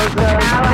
Now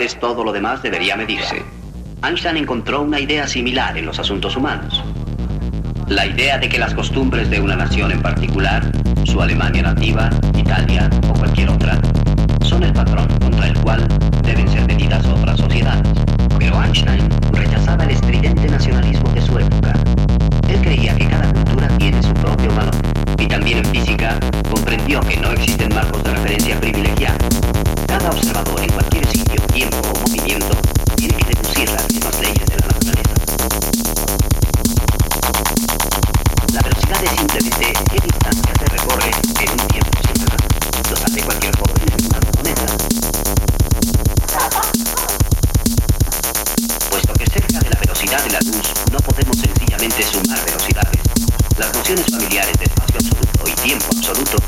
cuales todo lo demás debería medirse. Einstein encontró una idea similar en los asuntos humanos. La idea de que las costumbres de una nación en particular, su Alemania nativa, Italia o cualquier otra, son el patrón contra el cual de la luz, no podemos sencillamente sumar velocidades. Las nociones familiares de espacio absoluto y tiempo absoluto